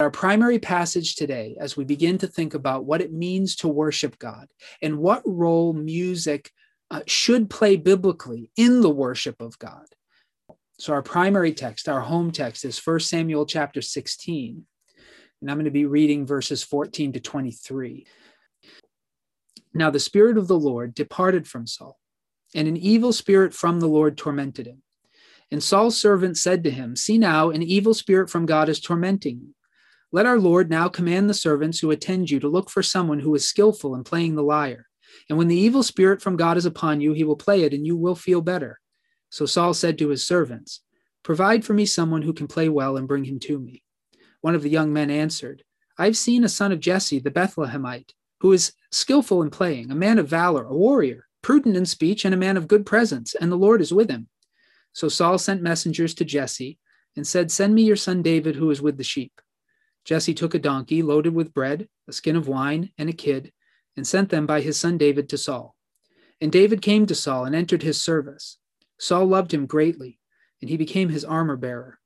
Our primary passage today, as we begin to think about what it means to worship God and what role music uh, should play biblically in the worship of God. So, our primary text, our home text, is 1 Samuel chapter 16. And I'm going to be reading verses 14 to 23. Now, the Spirit of the Lord departed from Saul, and an evil spirit from the Lord tormented him. And Saul's servant said to him, See now, an evil spirit from God is tormenting you. Let our Lord now command the servants who attend you to look for someone who is skillful in playing the lyre. And when the evil spirit from God is upon you, he will play it, and you will feel better. So Saul said to his servants, Provide for me someone who can play well and bring him to me. One of the young men answered, I have seen a son of Jesse the Bethlehemite, who is skillful in playing, a man of valor, a warrior, prudent in speech, and a man of good presence, and the Lord is with him. So Saul sent messengers to Jesse and said, Send me your son David, who is with the sheep. Jesse took a donkey loaded with bread, a skin of wine, and a kid, and sent them by his son David to Saul. And David came to Saul and entered his service. Saul loved him greatly, and he became his armor bearer.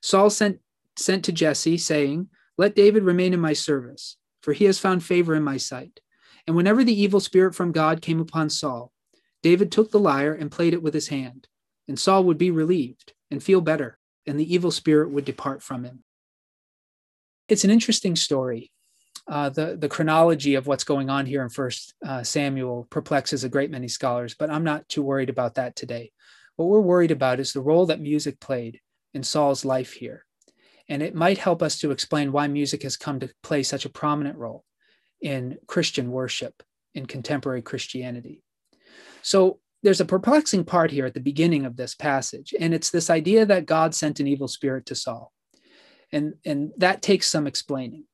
Saul sent, sent to Jesse, saying, Let David remain in my service, for he has found favor in my sight. And whenever the evil spirit from God came upon Saul, David took the lyre and played it with his hand, and Saul would be relieved and feel better, and the evil spirit would depart from him. It's an interesting story. Uh, the the chronology of what's going on here in First uh, Samuel perplexes a great many scholars, but I'm not too worried about that today. What we're worried about is the role that music played in Saul's life here, and it might help us to explain why music has come to play such a prominent role in Christian worship in contemporary Christianity. So there's a perplexing part here at the beginning of this passage, and it's this idea that God sent an evil spirit to Saul. And, and that takes some explaining.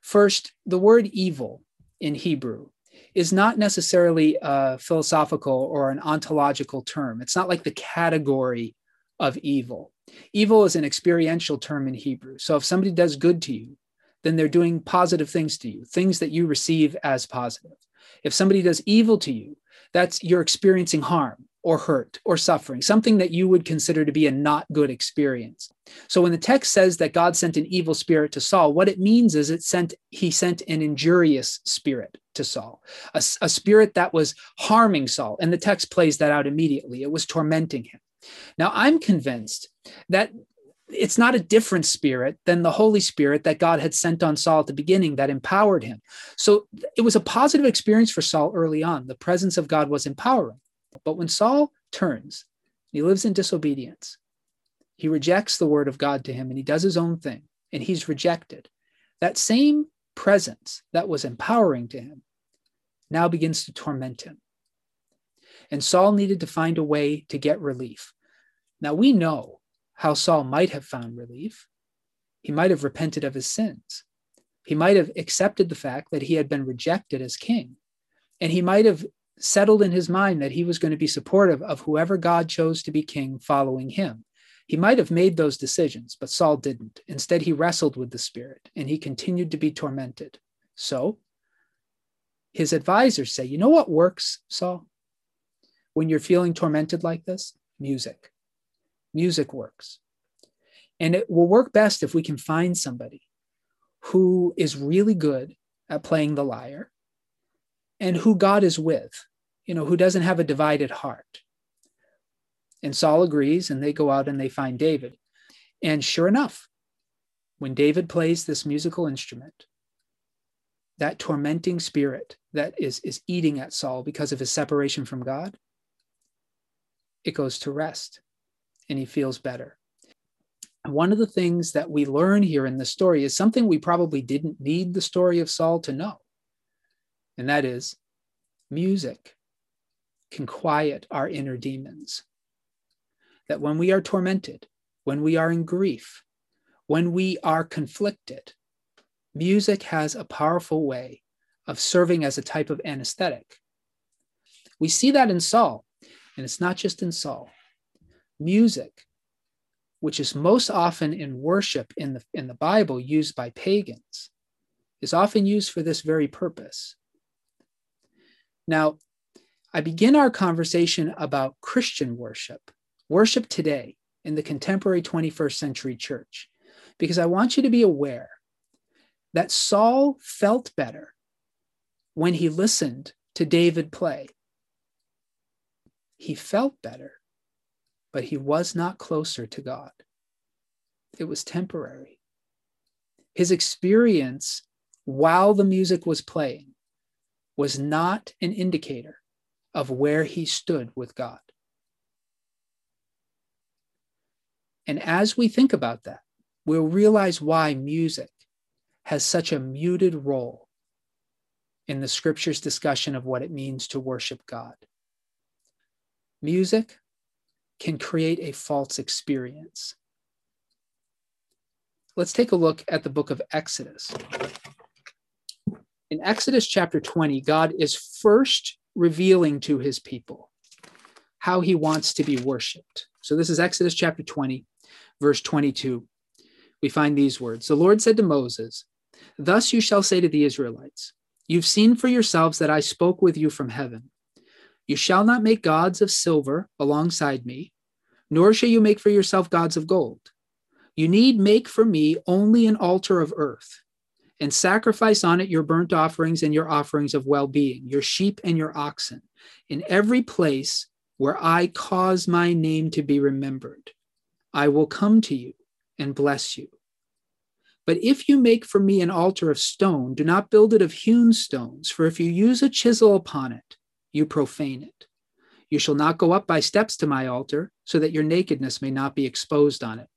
First, the word evil in Hebrew is not necessarily a philosophical or an ontological term. It's not like the category of evil. Evil is an experiential term in Hebrew. So if somebody does good to you, then they're doing positive things to you, things that you receive as positive. If somebody does evil to you, that's you're experiencing harm or hurt or suffering, something that you would consider to be a not good experience. So when the text says that God sent an evil spirit to Saul, what it means is it sent he sent an injurious spirit to Saul, a, a spirit that was harming Saul. And the text plays that out immediately. It was tormenting him. Now I'm convinced that it's not a different spirit than the Holy Spirit that God had sent on Saul at the beginning that empowered him. So it was a positive experience for Saul early on. The presence of God was empowering. But when Saul turns, he lives in disobedience. He rejects the word of God to him and he does his own thing and he's rejected. That same presence that was empowering to him now begins to torment him. And Saul needed to find a way to get relief. Now we know how Saul might have found relief. He might have repented of his sins. He might have accepted the fact that he had been rejected as king. And he might have settled in his mind that he was going to be supportive of whoever God chose to be king following him. He might have made those decisions, but Saul didn't. Instead, he wrestled with the Spirit and he continued to be tormented. So his advisors say, You know what works, Saul? When you're feeling tormented like this? Music. Music works. And it will work best if we can find somebody who is really good at playing the lyre and who God is with, you know, who doesn't have a divided heart. And Saul agrees, and they go out and they find David. And sure enough, when David plays this musical instrument, that tormenting spirit that is, is eating at Saul because of his separation from God, it goes to rest and he feels better. And one of the things that we learn here in the story is something we probably didn't need the story of Saul to know and that is music can quiet our inner demons. That when we are tormented, when we are in grief, when we are conflicted, music has a powerful way of serving as a type of anesthetic. We see that in Saul, and it's not just in Saul. Music, which is most often in worship in the, in the Bible used by pagans, is often used for this very purpose now, I begin our conversation about Christian worship, worship today in the contemporary 21st century church, because I want you to be aware that Saul felt better when he listened to David play. He felt better, but he was not closer to God. It was temporary. His experience while the music was playing was not an indicator of where he stood with God. And as we think about that, we'll realize why music has such a muted role in the scripture's discussion of what it means to worship God. Music can create a false experience. Let's take a look at the book of Exodus. In Exodus chapter 20, God is first revealing to his people how he wants to be worshiped. So this is Exodus chapter 20, verse 22. We find these words The Lord said to Moses, Thus you shall say to the Israelites, You've seen for yourselves that I spoke with you from heaven. You shall not make gods of silver alongside me, nor shall you make for yourself gods of gold. You need make for me only an altar of earth, and sacrifice on it your burnt offerings and your offerings of well being, your sheep and your oxen, in every place where I cause my name to be remembered. I will come to you and bless you. But if you make for me an altar of stone, do not build it of hewn stones, for if you use a chisel upon it, you profane it. You shall not go up by steps to my altar, so that your nakedness may not be exposed on it.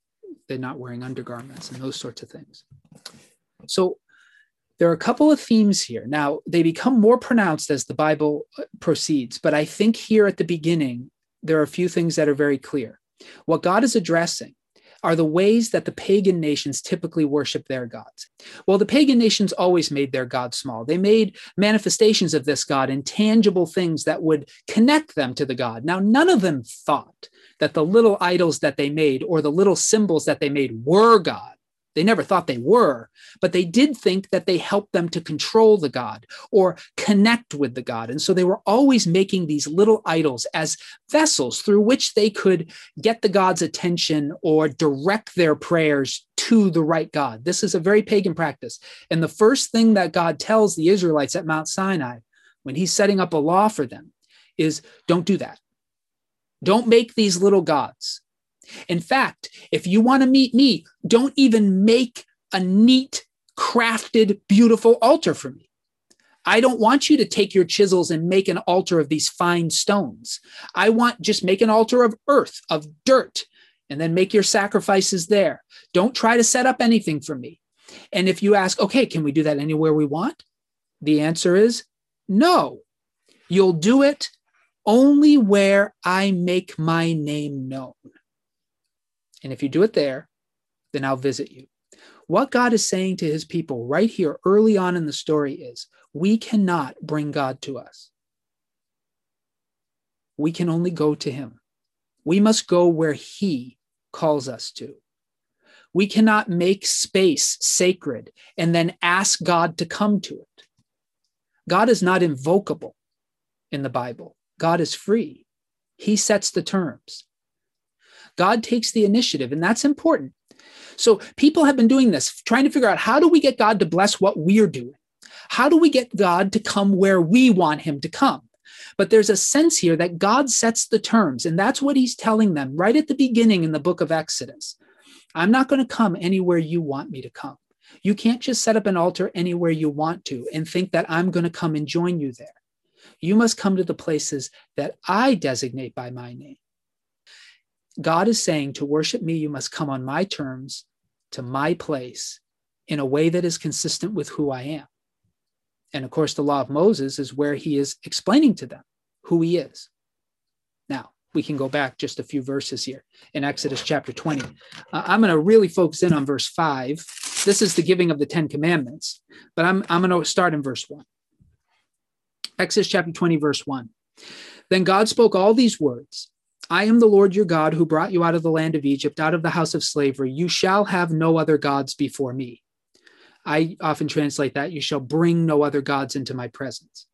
They're not wearing undergarments and those sorts of things. So there are a couple of themes here. Now, they become more pronounced as the Bible uh, proceeds, but I think here at the beginning, there are a few things that are very clear. What God is addressing are the ways that the pagan nations typically worship their gods. Well, the pagan nations always made their God small. They made manifestations of this God in tangible things that would connect them to the God. Now, none of them thought that the little idols that they made or the little symbols that they made were God. They never thought they were, but they did think that they helped them to control the God or connect with the God. And so they were always making these little idols as vessels through which they could get the God's attention or direct their prayers to the right God. This is a very pagan practice. And the first thing that God tells the Israelites at Mount Sinai when he's setting up a law for them is don't do that. Don't make these little gods. In fact, if you want to meet me, don't even make a neat, crafted, beautiful altar for me. I don't want you to take your chisels and make an altar of these fine stones. I want just make an altar of earth, of dirt, and then make your sacrifices there. Don't try to set up anything for me. And if you ask, okay, can we do that anywhere we want? The answer is no. You'll do it only where I make my name known. And if you do it there, then I'll visit you. What God is saying to his people right here early on in the story is we cannot bring God to us. We can only go to him. We must go where he calls us to. We cannot make space sacred and then ask God to come to it. God is not invocable in the Bible. God is free. He sets the terms. God takes the initiative, and that's important. So people have been doing this, trying to figure out how do we get God to bless what we're doing? How do we get God to come where we want him to come? But there's a sense here that God sets the terms, and that's what he's telling them right at the beginning in the book of Exodus. I'm not going to come anywhere you want me to come. You can't just set up an altar anywhere you want to and think that I'm going to come and join you there. You must come to the places that I designate by my name. God is saying to worship me, you must come on my terms to my place in a way that is consistent with who I am. And of course, the law of Moses is where he is explaining to them who he is. Now, we can go back just a few verses here in Exodus chapter 20. Uh, I'm going to really focus in on verse 5. This is the giving of the 10 commandments, but I'm, I'm going to start in verse 1. Exodus chapter 20, verse 1. Then God spoke all these words I am the Lord your God who brought you out of the land of Egypt, out of the house of slavery. You shall have no other gods before me. I often translate that you shall bring no other gods into my presence.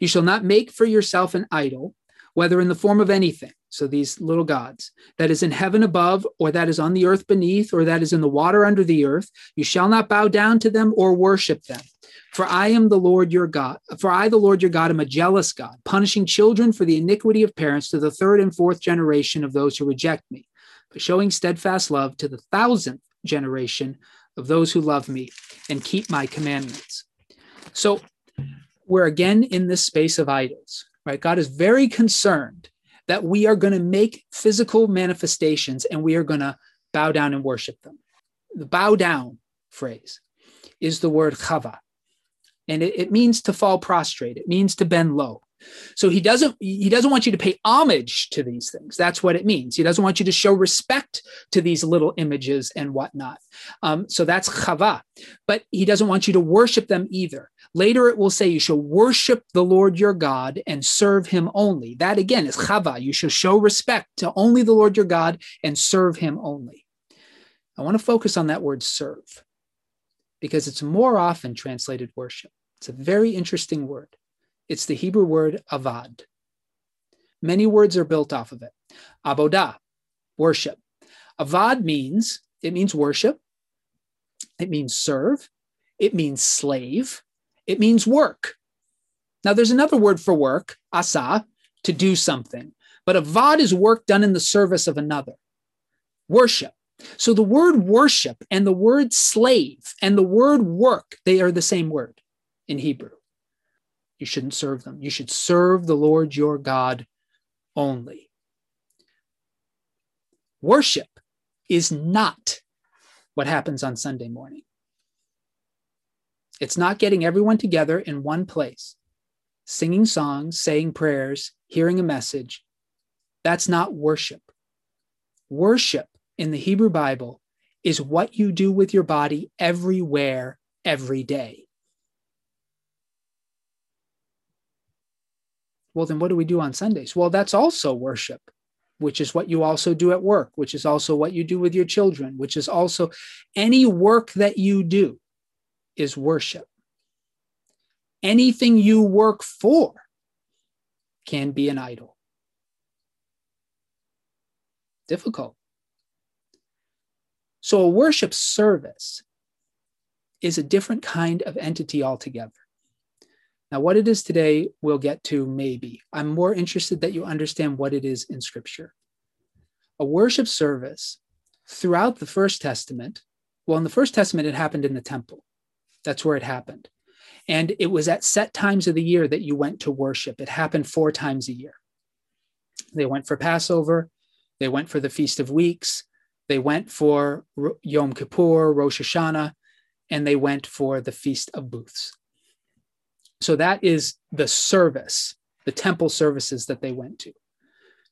You shall not make for yourself an idol, whether in the form of anything, so these little gods, that is in heaven above, or that is on the earth beneath, or that is in the water under the earth. You shall not bow down to them or worship them. For I am the Lord your God. For I, the Lord your God, am a jealous God, punishing children for the iniquity of parents to the third and fourth generation of those who reject me, but showing steadfast love to the thousandth generation of those who love me and keep my commandments. So we're again in this space of idols, right? God is very concerned that we are going to make physical manifestations and we are going to bow down and worship them. The bow down phrase is the word chava, and it, it means to fall prostrate. It means to bend low. So he doesn't he doesn't want you to pay homage to these things. That's what it means. He doesn't want you to show respect to these little images and whatnot. Um, so that's chava, but he doesn't want you to worship them either. Later it will say you shall worship the Lord your God and serve him only. That again is chava. You shall show respect to only the Lord your God and serve him only. I want to focus on that word serve because it's more often translated worship. It's a very interesting word. It's the Hebrew word avad. Many words are built off of it. Abodah, worship. Avad means, it means worship. It means serve. It means slave. It means work. Now, there's another word for work, asa, to do something. But avad is work done in the service of another. Worship. So the word worship and the word slave and the word work, they are the same word in Hebrew. You shouldn't serve them. You should serve the Lord your God only. Worship is not what happens on Sunday morning. It's not getting everyone together in one place, singing songs, saying prayers, hearing a message. That's not worship. Worship in the Hebrew Bible is what you do with your body everywhere, every day. Well, then what do we do on Sundays? Well, that's also worship, which is what you also do at work, which is also what you do with your children, which is also any work that you do is worship. Anything you work for can be an idol. Difficult. So, a worship service is a different kind of entity altogether. Now, what it is today, we'll get to maybe. I'm more interested that you understand what it is in Scripture. A worship service throughout the First Testament, well, in the First Testament, it happened in the temple. That's where it happened. And it was at set times of the year that you went to worship. It happened four times a year. They went for Passover, they went for the Feast of Weeks, they went for Yom Kippur, Rosh Hashanah, and they went for the Feast of Booths. So that is the service, the temple services that they went to.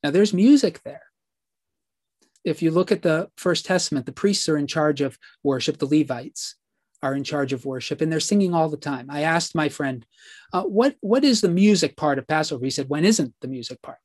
Now there's music there. If you look at the First Testament, the priests are in charge of worship, the Levites are in charge of worship, and they're singing all the time. I asked my friend, uh, what, what is the music part of Passover? He said, When isn't the music part?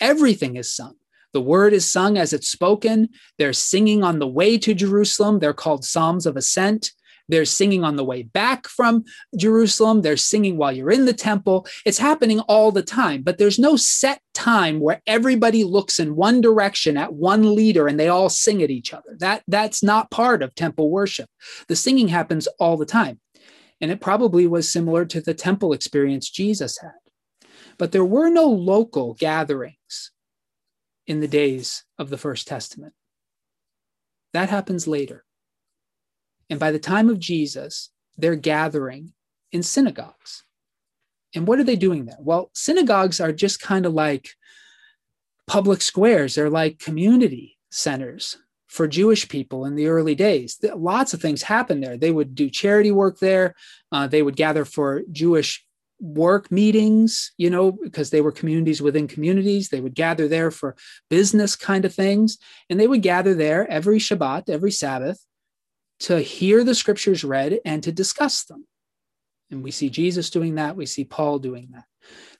Everything is sung. The word is sung as it's spoken. They're singing on the way to Jerusalem. They're called Psalms of Ascent. They're singing on the way back from Jerusalem. They're singing while you're in the temple. It's happening all the time, but there's no set time where everybody looks in one direction at one leader and they all sing at each other. That, that's not part of temple worship. The singing happens all the time. And it probably was similar to the temple experience Jesus had. But there were no local gatherings in the days of the First Testament. That happens later. And by the time of Jesus, they're gathering in synagogues. And what are they doing there? Well, synagogues are just kind of like public squares, they're like community centers for Jewish people in the early days. Lots of things happened there. They would do charity work there, uh, they would gather for Jewish work meetings, you know, because they were communities within communities. They would gather there for business kind of things. And they would gather there every Shabbat, every Sabbath, to hear the scriptures read and to discuss them. And we see Jesus doing that. We see Paul doing that.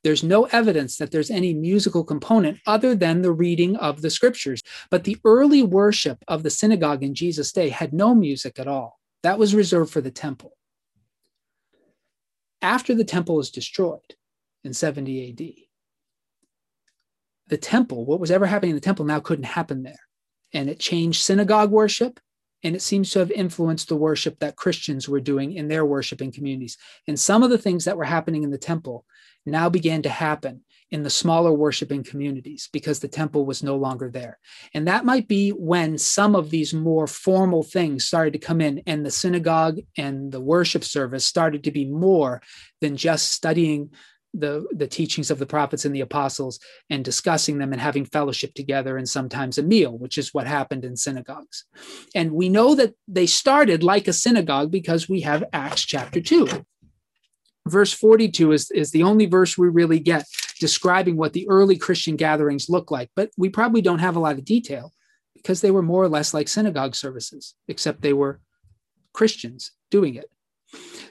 There's no evidence that there's any musical component other than the reading of the scriptures. But the early worship of the synagogue in Jesus' day had no music at all. That was reserved for the temple. After the temple was destroyed in 70 AD, the temple, what was ever happening in the temple now couldn't happen there. And it changed synagogue worship. And it seems to have influenced the worship that Christians were doing in their worshiping communities. And some of the things that were happening in the temple now began to happen in the smaller worshiping communities because the temple was no longer there. And that might be when some of these more formal things started to come in, and the synagogue and the worship service started to be more than just studying the, the teachings of the prophets and the apostles and discussing them and having fellowship together and sometimes a meal, which is what happened in synagogues. And we know that they started like a synagogue because we have Acts chapter 2. Verse 42 is, is the only verse we really get describing what the early Christian gatherings look like, but we probably don't have a lot of detail because they were more or less like synagogue services, except they were Christians doing it.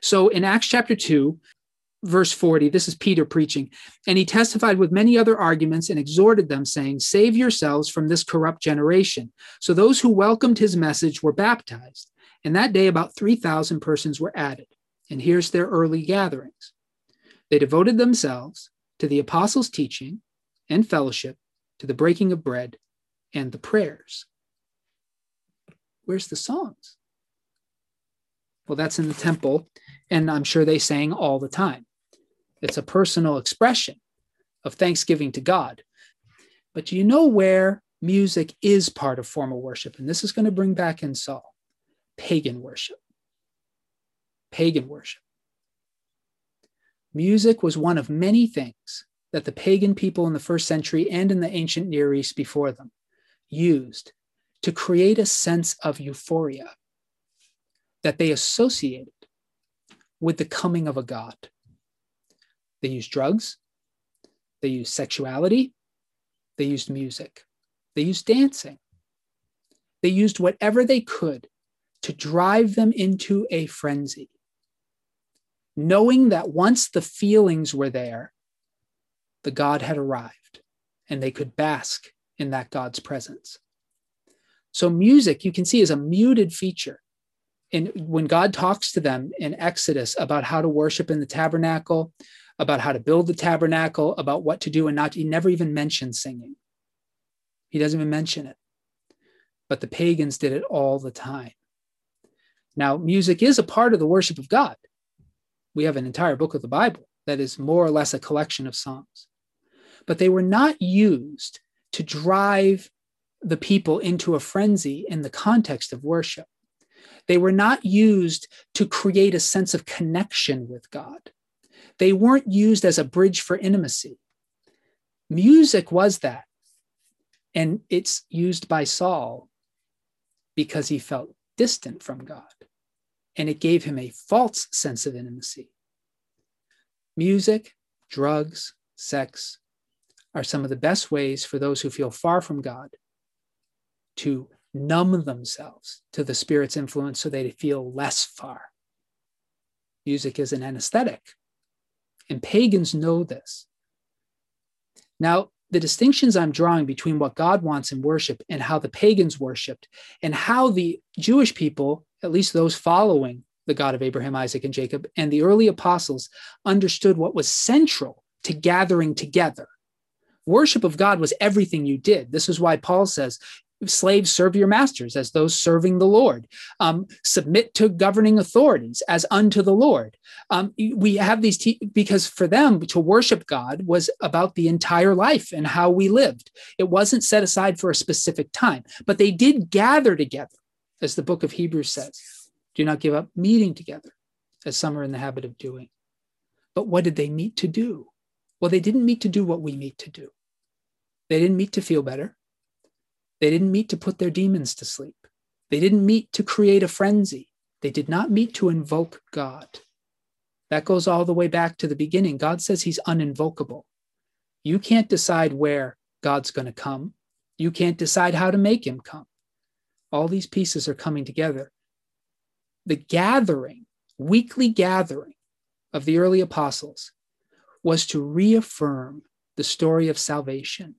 So in Acts chapter 2, verse 40, this is Peter preaching, and he testified with many other arguments and exhorted them, saying, Save yourselves from this corrupt generation. So those who welcomed his message were baptized, and that day about 3,000 persons were added. And here's their early gatherings. They devoted themselves to the apostles' teaching and fellowship, to the breaking of bread and the prayers. Where's the songs? Well, that's in the temple, and I'm sure they sang all the time. It's a personal expression of thanksgiving to God. But you know where music is part of formal worship? And this is going to bring back in Saul pagan worship. Pagan worship. Music was one of many things that the pagan people in the first century and in the ancient Near East before them used to create a sense of euphoria that they associated with the coming of a God. They used drugs, they used sexuality, they used music, they used dancing. They used whatever they could to drive them into a frenzy, knowing that once the feelings were there, the God had arrived and they could bask in that God's presence. So, music, you can see, is a muted feature and when God talks to them in Exodus about how to worship in the tabernacle, about how to build the tabernacle, about what to do and not, he never even mentions singing. He doesn't even mention it. But the pagans did it all the time. Now, music is a part of the worship of God. We have an entire book of the Bible that is more or less a collection of songs. But they were not used to drive the people into a frenzy in the context of worship. They were not used to create a sense of connection with God. They weren't used as a bridge for intimacy. Music was that. And it's used by Saul because he felt distant from God. And it gave him a false sense of intimacy. Music, drugs, sex are some of the best ways for those who feel far from God to numb themselves to the Spirit's influence so they feel less far. Music is an anesthetic, and pagans know this. Now, the distinctions I'm drawing between what God wants in worship and how the pagans worshiped, and how the Jewish people, at least those following the God of Abraham, Isaac, and Jacob, and the early apostles, understood what was central to gathering together. Worship of God was everything you did. This is why Paul says, slaves serve your masters as those serving the lord. Um, submit to governing authorities as unto the lord. Um, we have these te- because for them to worship god was about the entire life and how we lived. It wasn't set aside for a specific time but they did gather together as the book of hebrews says. Do not give up meeting together as some are in the habit of doing? But what did they meet to do? Well they didn't meet to do what we meet to do. They didn't meet to feel better they didn't meet to put their demons to sleep. They didn't meet to create a frenzy. They did not meet to invoke God. That goes all the way back to the beginning. God says he's uninvocable. You can't decide where God's going to come. You can't decide how to make him come. All these pieces are coming together. The gathering, weekly gathering of the early apostles was to reaffirm the story of salvation,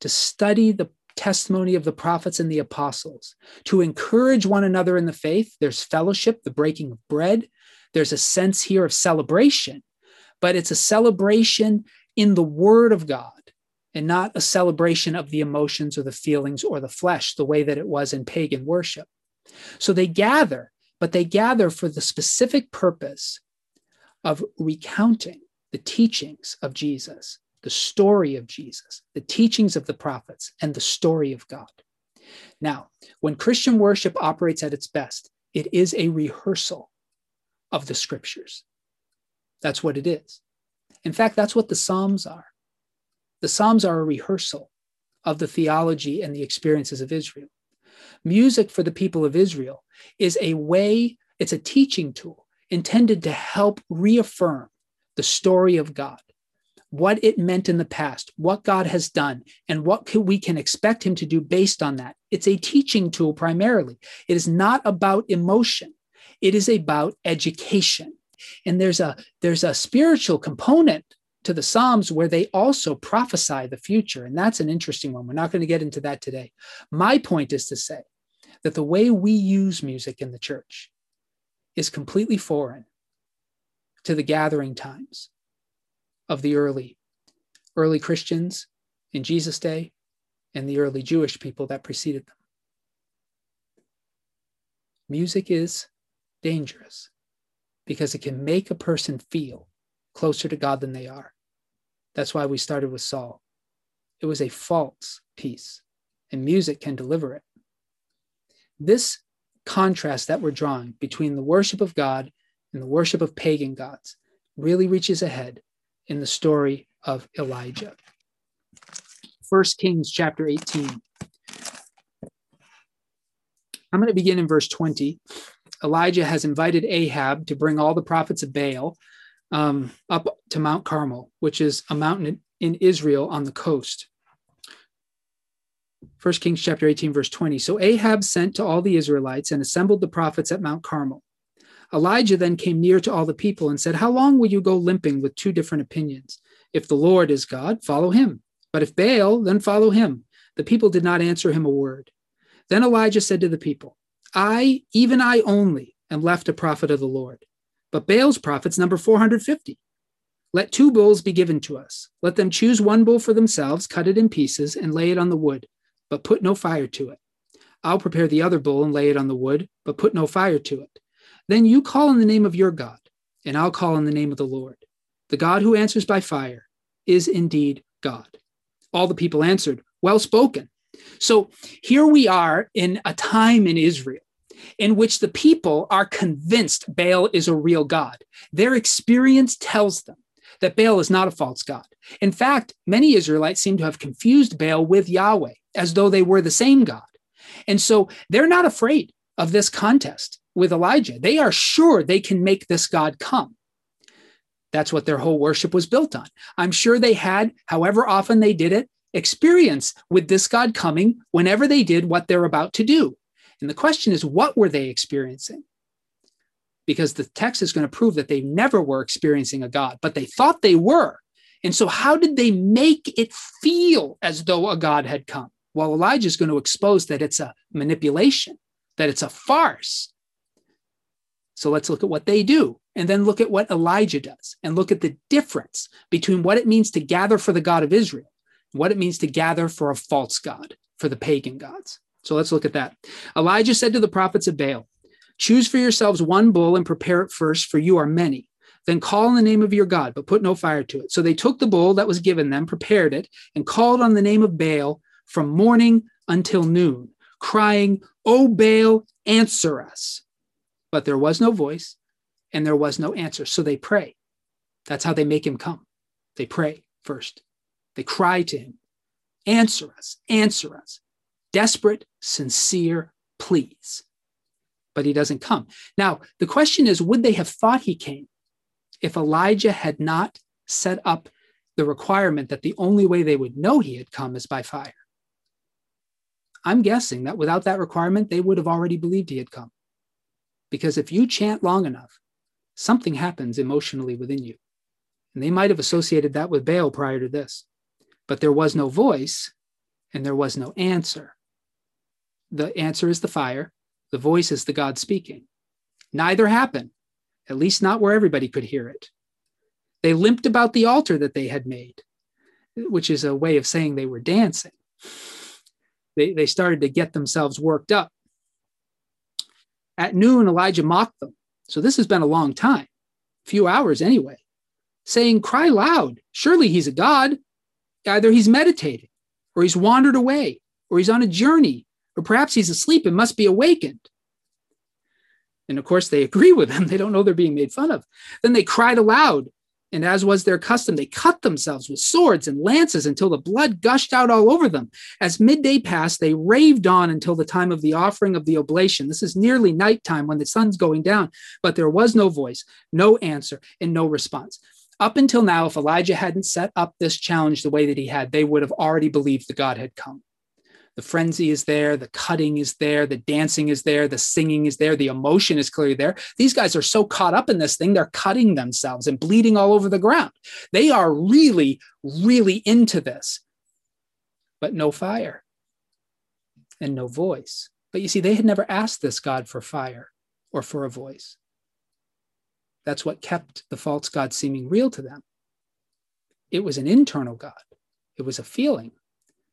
to study the testimony of the prophets and the apostles, to encourage one another in the faith. There's fellowship, the breaking of bread. There's a sense here of celebration, but it's a celebration in the Word of God and not a celebration of the emotions or the feelings or the flesh, the way that it was in pagan worship. So they gather, but they gather for the specific purpose of recounting the teachings of Jesus, the story of Jesus, the teachings of the prophets, and the story of God. Now, when Christian worship operates at its best, it is a rehearsal of the scriptures. That's what it is. In fact, that's what the Psalms are. The Psalms are a rehearsal of the theology and the experiences of Israel. Music for the people of Israel is a way, it's a teaching tool intended to help reaffirm the story of God, what it meant in the past, what God has done, and what we can expect Him to do based on that. It's a teaching tool primarily. It is not about emotion, it is about education. And there's a there's a spiritual component to the Psalms where they also prophesy the future. And that's an interesting one. We're not going to get into that today. My point is to say that the way we use music in the church is completely foreign to the gathering times of the early early Christians in Jesus' day and the early Jewish people that preceded them. Music is dangerous because it can make a person feel closer to God than they are. That's why we started with Saul. It was a false peace, and music can deliver it. This contrast that we're drawing between the worship of God and the worship of pagan gods really reaches ahead in the story of Elijah. 1 Kings chapter 18. I'm going to begin in verse 20. Elijah has invited Ahab to bring all the prophets of Baal um, up to Mount Carmel, which is a mountain in Israel on the coast. 1 Kings chapter 18, verse 20. So Ahab sent to all the Israelites and assembled the prophets at Mount Carmel. Elijah then came near to all the people and said, How long will you go limping with two different opinions? If the Lord is God, follow him. But if Baal, then follow him. The people did not answer him a word. Then Elijah said to the people, I, even I only, am left a prophet of the Lord. But Baal's prophets number 450. Let two bulls be given to us. Let them choose one bull for themselves, cut it in pieces, and lay it on the wood, but put no fire to it. I'll prepare the other bull and lay it on the wood, but put no fire to it. Then you call in the name of your God, and I'll call in the name of the Lord. The God who answers by fire is indeed God. All the people answered, Well spoken. So here we are in a time in Israel in which the people are convinced Baal is a real God. Their experience tells them that Baal is not a false God. In fact, many Israelites seem to have confused Baal with Yahweh as though they were the same God. And so they're not afraid of this contest with Elijah. They are sure they can make this God come. That's what their whole worship was built on. I'm sure they had, however often they did it, experience with this God coming whenever they did what they're about to do. And the question is, what were they experiencing? Because the text is going to prove that they never were experiencing a God, but they thought they were. And so, how did they make it feel as though a God had come? Well, Elijah is going to expose that it's a manipulation, that it's a farce. So, let's look at what they do and then look at what Elijah does and look at the difference between what it means to gather for the God of Israel and what it means to gather for a false God, for the pagan gods. So let's look at that. Elijah said to the prophets of Baal, Choose for yourselves one bull and prepare it first, for you are many. Then call on the name of your God, but put no fire to it. So they took the bull that was given them, prepared it, and called on the name of Baal from morning until noon, crying, O Baal, answer us. But there was no voice and there was no answer. So they pray. That's how they make him come. They pray first. They cry to him, Answer us, answer us desperate, sincere pleas. But he doesn't come. Now, the question is would they have thought he came if Elijah had not set up the requirement that the only way they would know he had come is by fire? I'm guessing that without that requirement, they would have already believed he had come. Because if you chant long enough, something happens emotionally within you. And they might have associated that with Baal prior to this. But there was no voice and there was no answer the answer is the fire, the voice is the God speaking. Neither happened, at least not where everybody could hear it. They limped about the altar that they had made. which is a way of saying they were dancing. They, they started to get themselves worked up. At noon, Elijah mocked them. So this has been a long time, a few hours anyway, saying, Cry loud. Surely he's a God. Either he's meditating, or he's wandered away, or he's on a journey, or perhaps he's asleep and must be awakened. And of course, they agree with him. They don't know they're being made fun of. Then they cried aloud, and as was their custom, they cut themselves with swords and lances until the blood gushed out all over them. As midday passed, they raved on until the time of the offering of the oblation. This is nearly nighttime when the sun's going down, but there was no voice, no answer, and no response. Up until now, if Elijah hadn't set up this challenge the way that he had, they would have already believed the God had come. The frenzy is there, the cutting is there, the dancing is there, the singing is there, the emotion is clearly there. These guys are so caught up in this thing, they're cutting themselves and bleeding all over the ground. They are really, really into this, but no fire and no voice. But you see, they had never asked this God for fire or for a voice. That's what kept the false God seeming real to them. It was an internal God, it was a feeling,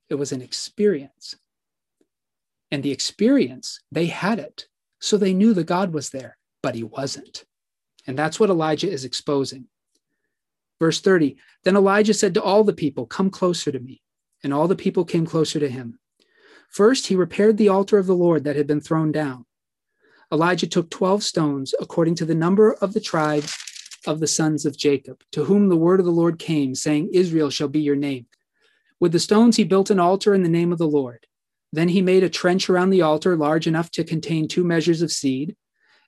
it was an experience. And the experience, they had it. So they knew the God was there, but he wasn't. And that's what Elijah is exposing. Verse 30 Then Elijah said to all the people, Come closer to me. And all the people came closer to him. First, he repaired the altar of the Lord that had been thrown down. Elijah took 12 stones, according to the number of the tribes of the sons of Jacob, to whom the word of the Lord came, saying, Israel shall be your name. With the stones, he built an altar in the name of the Lord. Then he made a trench around the altar large enough to contain two measures of seed.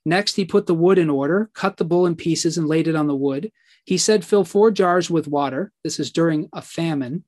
Next, he put the wood in order, cut the bull in pieces, and laid it on the wood. He said, Fill four jars with water. This is during a famine,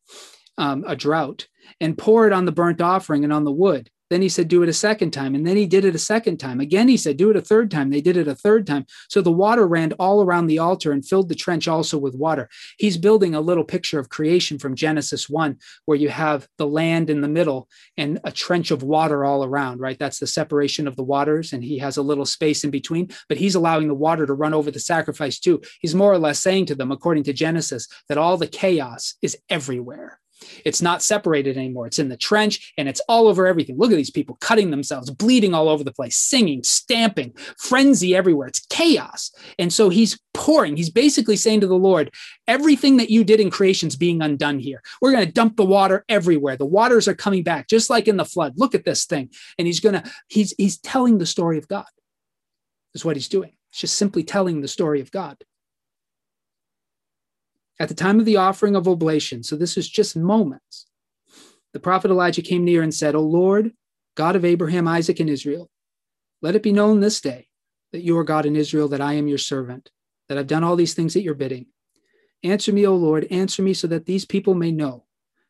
um, a drought, and pour it on the burnt offering and on the wood. Then he said, Do it a second time. And then he did it a second time. Again, he said, Do it a third time. They did it a third time. So the water ran all around the altar and filled the trench also with water. He's building a little picture of creation from Genesis 1, where you have the land in the middle and a trench of water all around, right? That's the separation of the waters. And he has a little space in between, but he's allowing the water to run over the sacrifice too. He's more or less saying to them, according to Genesis, that all the chaos is everywhere it's not separated anymore. It's in the trench and it's all over everything. Look at these people cutting themselves, bleeding all over the place, singing, stamping, frenzy everywhere. It's chaos. And so he's pouring. He's basically saying to the Lord, everything that you did in creation is being undone here. We're going to dump the water everywhere. The waters are coming back, just like in the flood. Look at this thing. And he's going to, he's, he's telling the story of God, is what he's doing. It's just simply telling the story of God at the time of the offering of oblation, so this is just moments, the prophet Elijah came near and said, O Lord, God of Abraham, Isaac, and Israel, let it be known this day that you are God in Israel, that I am your servant, that I've done all these things at your bidding. Answer me, O Lord, answer me so that these people may know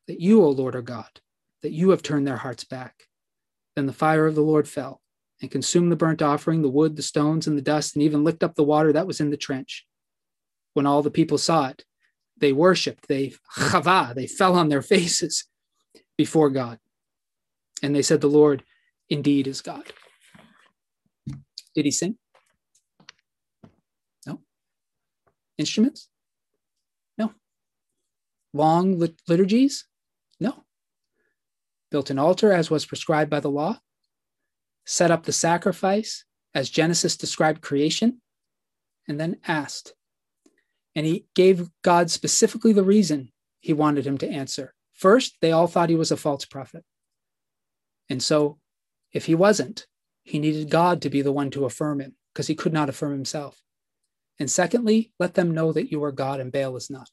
that you, O Lord, are God, that you have turned their hearts back. Then the fire of the Lord fell and consumed the burnt offering, the wood, the stones, and the dust, and even licked up the water that was in the trench. When all the people saw it, they worshiped, they chava, they fell on their faces before God. And they said, The Lord indeed is God. Did he sing? No. Instruments? No. Long lit- liturgies? No. Built an altar as was prescribed by the law? Set up the sacrifice as Genesis described creation? And then asked, and he gave God specifically the reason he wanted him to answer. First, they all thought he was a false prophet. And so, if he wasn't, he needed God to be the one to affirm him because he could not affirm himself. And secondly, let them know that you are God and Baal is not.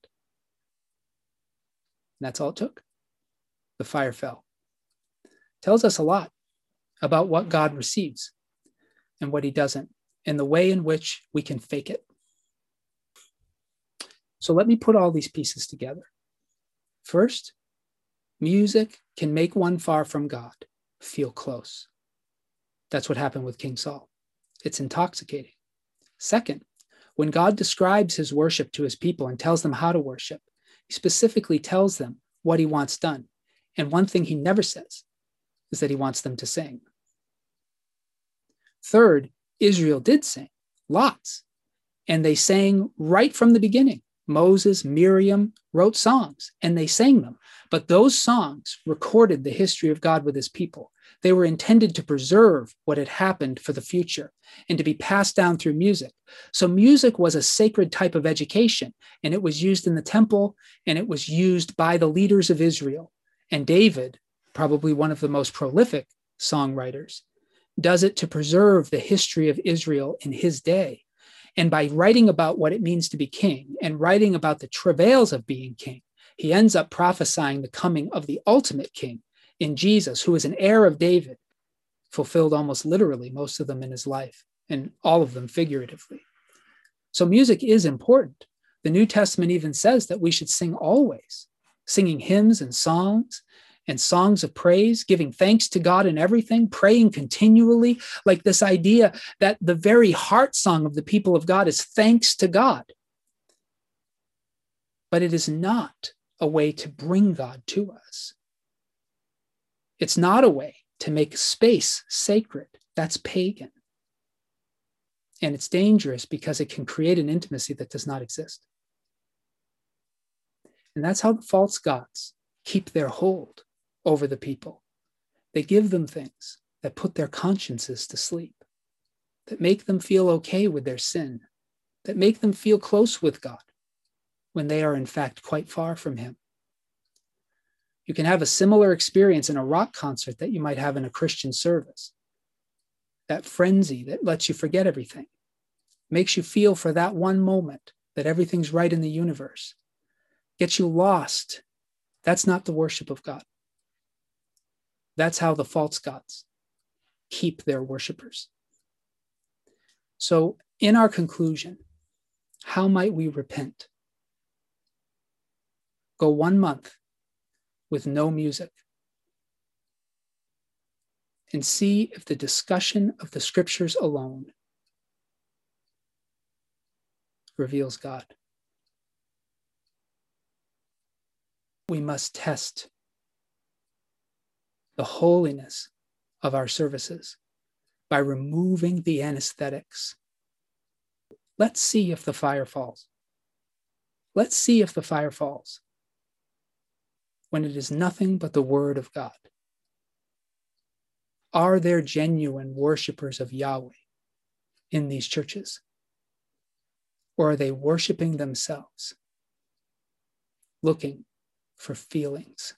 And that's all it took. The fire fell. Tells us a lot about what God receives and what he doesn't, and the way in which we can fake it. So let me put all these pieces together. First, music can make one far from God feel close. That's what happened with King Saul. It's intoxicating. Second, when God describes his worship to his people and tells them how to worship, he specifically tells them what he wants done. And one thing he never says is that he wants them to sing. Third, Israel did sing, lots, and they sang right from the beginning Moses, Miriam wrote songs and they sang them. But those songs recorded the history of God with his people. They were intended to preserve what had happened for the future and to be passed down through music. So, music was a sacred type of education, and it was used in the temple and it was used by the leaders of Israel. And David, probably one of the most prolific songwriters, does it to preserve the history of Israel in his day. And by writing about what it means to be king and writing about the travails of being king, he ends up prophesying the coming of the ultimate king in Jesus, who is an heir of David, fulfilled almost literally most of them in his life, and all of them figuratively. So music is important. The New Testament even says that we should sing always, singing hymns and songs and songs of praise, giving thanks to God in everything, praying continually, like this idea that the very heart song of the people of God is thanks to God. But it is not a way to bring God to us. It's not a way to make space sacred. That's pagan. And it's dangerous because it can create an intimacy that does not exist. And that's how the false gods keep their hold over the people. They give them things that put their consciences to sleep, that make them feel okay with their sin, that make them feel close with God when they are in fact quite far from Him. You can have a similar experience in a rock concert that you might have in a Christian service. That frenzy that lets you forget everything, makes you feel for that one moment that everything's right in the universe, gets you lost. That's not the worship of God. That's how the false gods keep their worshipers. So, in our conclusion, how might we repent? Go one month with no music and see if the discussion of the scriptures alone reveals God. We must test the holiness of our services by removing the anesthetics. Let's see if the fire falls. Let's see if the fire falls when it is nothing but the Word of God? Are there genuine worshipers of Yahweh in these churches? Or are they worshiping themselves, looking for feelings?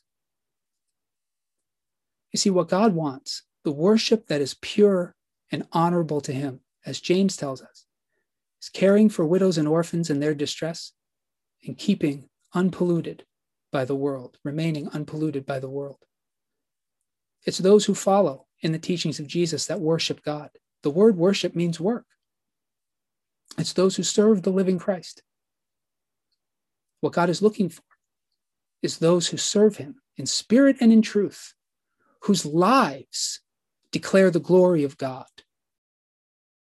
You see, what God wants, the worship that is pure and honorable to Him, as James tells us, is caring for widows and orphans in their distress and keeping unpolluted by the world, remaining unpolluted by the world. It's those who follow in the teachings of Jesus that worship God. The word worship means work. It's those who serve the living Christ. What God is looking for is those who serve him in spirit and in truth, whose lives declare the glory of God,